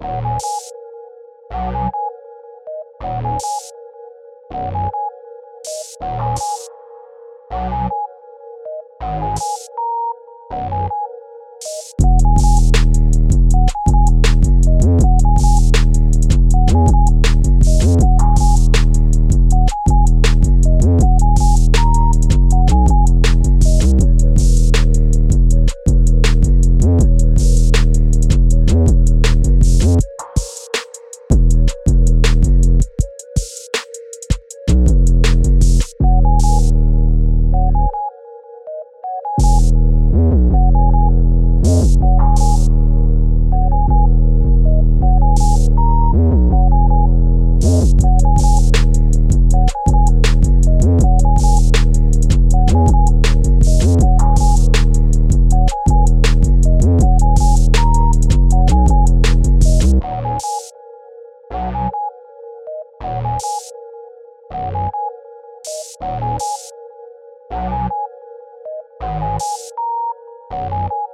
you you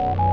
you